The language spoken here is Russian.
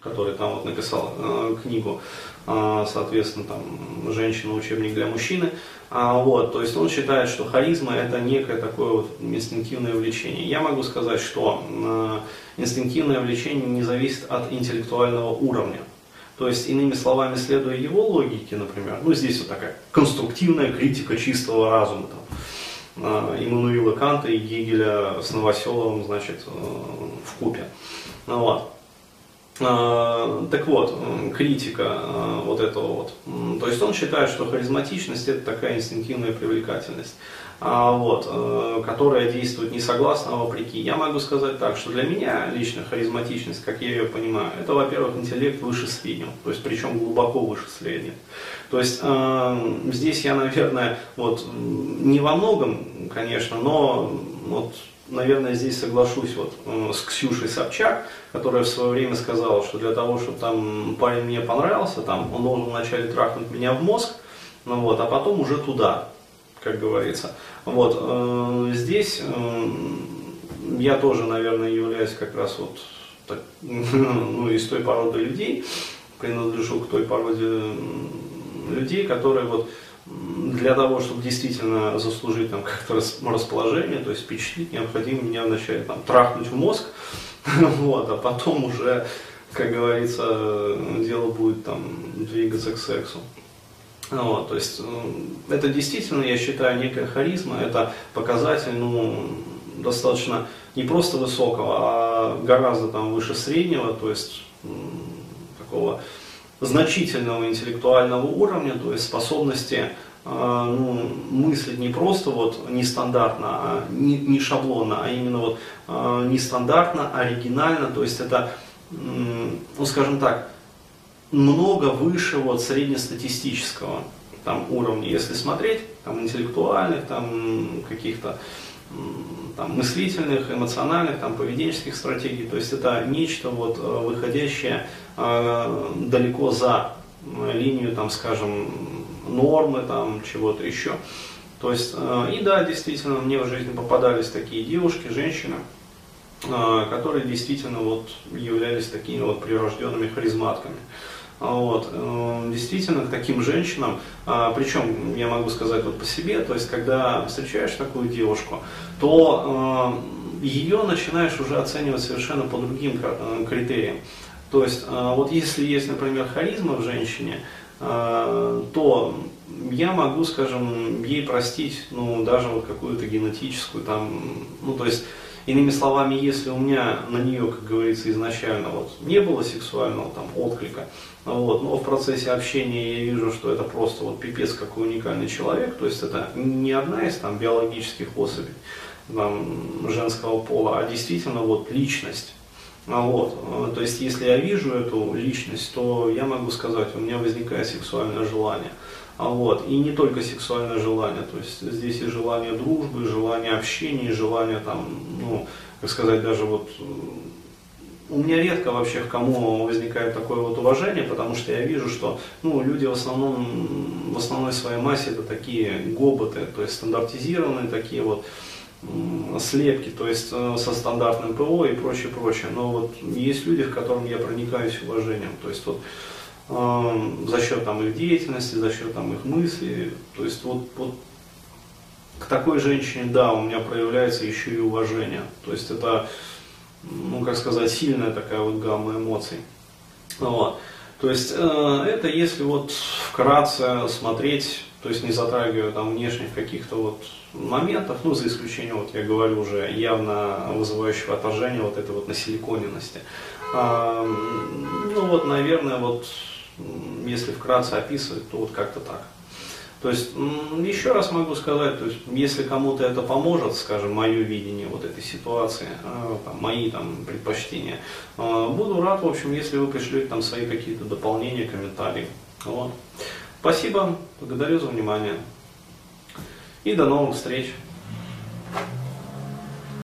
который там вот написал э, книгу, э, соответственно, там «Женщина. Учебник для мужчины». А, вот, то есть он считает, что харизма это некое такое вот инстинктивное влечение. Я могу сказать, что э, инстинктивное влечение не зависит от интеллектуального уровня. То есть, иными словами, следуя его логике, например, ну здесь вот такая конструктивная критика чистого разума, там, э, Иммануила Канта и Гегеля с Новоселовым, значит, э, в купе. Ну, вот. А, так вот, критика а, вот этого вот. То есть он считает, что харизматичность это такая инстинктивная привлекательность, а, вот, которая действует не согласно, а вопреки. Я могу сказать так, что для меня лично харизматичность, как я ее понимаю, это, во-первых, интеллект выше среднего, то есть причем глубоко выше среднего. То есть здесь я, наверное, вот не во многом, конечно, но вот наверное, здесь соглашусь вот э, с Ксюшей Собчак, которая в свое время сказала, что для того, чтобы там парень мне понравился, там, он должен вначале трахнуть меня в мозг, ну вот, а потом уже туда, как говорится. Вот, э, здесь э, я тоже, наверное, являюсь как раз вот так, ну, из той породы людей, принадлежу к той породе людей, которые вот для того, чтобы действительно заслужить там как-то расположение, то есть впечатлить, необходимо меня вначале там трахнуть в мозг, вот, а потом уже, как говорится, дело будет там двигаться к сексу. Вот, то есть это действительно, я считаю, некая харизма, это показатель, ну, достаточно не просто высокого, а гораздо там выше среднего, то есть такого значительного интеллектуального уровня, то есть способности а, ну, мыслить не просто вот нестандартно, а не, не шаблонно, а именно вот э, нестандартно, оригинально, то есть это, ну скажем так, много выше вот среднестатистического там уровня, если смотреть, там интеллектуальных, там каких-то там, мыслительных, эмоциональных, там, поведенческих стратегий. То есть это нечто вот, э, выходящее э, далеко за э, линию, там, скажем, нормы, там, чего-то еще. То есть, э, и да, действительно, мне в жизни попадались такие девушки, женщины, э, которые действительно вот являлись такими вот прирожденными харизматками. Вот. Э, действительно, к таким женщинам, а, причем я могу сказать вот по себе, то есть когда встречаешь такую девушку, то э, ее начинаешь уже оценивать совершенно по другим э, критериям. То есть вот если есть, например, харизма в женщине, то я могу, скажем, ей простить, ну, даже вот какую-то генетическую там, ну, то есть Иными словами, если у меня на нее, как говорится, изначально вот не было сексуального там отклика, вот, но в процессе общения я вижу, что это просто вот пипец какой уникальный человек, то есть это не одна из там биологических особей там, женского пола, а действительно вот личность. А вот, то есть, если я вижу эту личность, то я могу сказать, у меня возникает сексуальное желание. А вот, и не только сексуальное желание, то есть здесь и желание дружбы, и желание общения, и желание там, ну, как сказать, даже вот у меня редко вообще к кому возникает такое вот уважение, потому что я вижу, что ну, люди в основном, в основной своей массе это такие гоботы, то есть стандартизированные такие вот слепки, то есть э, со стандартным ПО и прочее, прочее. Но вот есть люди, к которым я проникаюсь уважением. То есть вот за счет там, их деятельности, за счет там, их мыслей. То есть вот, вот к такой женщине, да, у меня проявляется еще и уважение. То есть это, ну, как сказать, сильная такая вот гамма эмоций. Вот. То есть э, это если вот вкратце смотреть, то есть не затрагивая там внешних каких-то вот моментов, ну, за исключением, вот я говорю уже, явно вызывающего отторжения вот этой вот насиликоненности. Э, ну, вот, наверное, вот если вкратце описывать, то вот как-то так. То есть, еще раз могу сказать, то есть, если кому-то это поможет, скажем, мое видение вот этой ситуации, а, там, мои там, предпочтения, а, буду рад, в общем, если вы пришлете там свои какие-то дополнения, комментарии. Вот. Спасибо, благодарю за внимание и до новых встреч.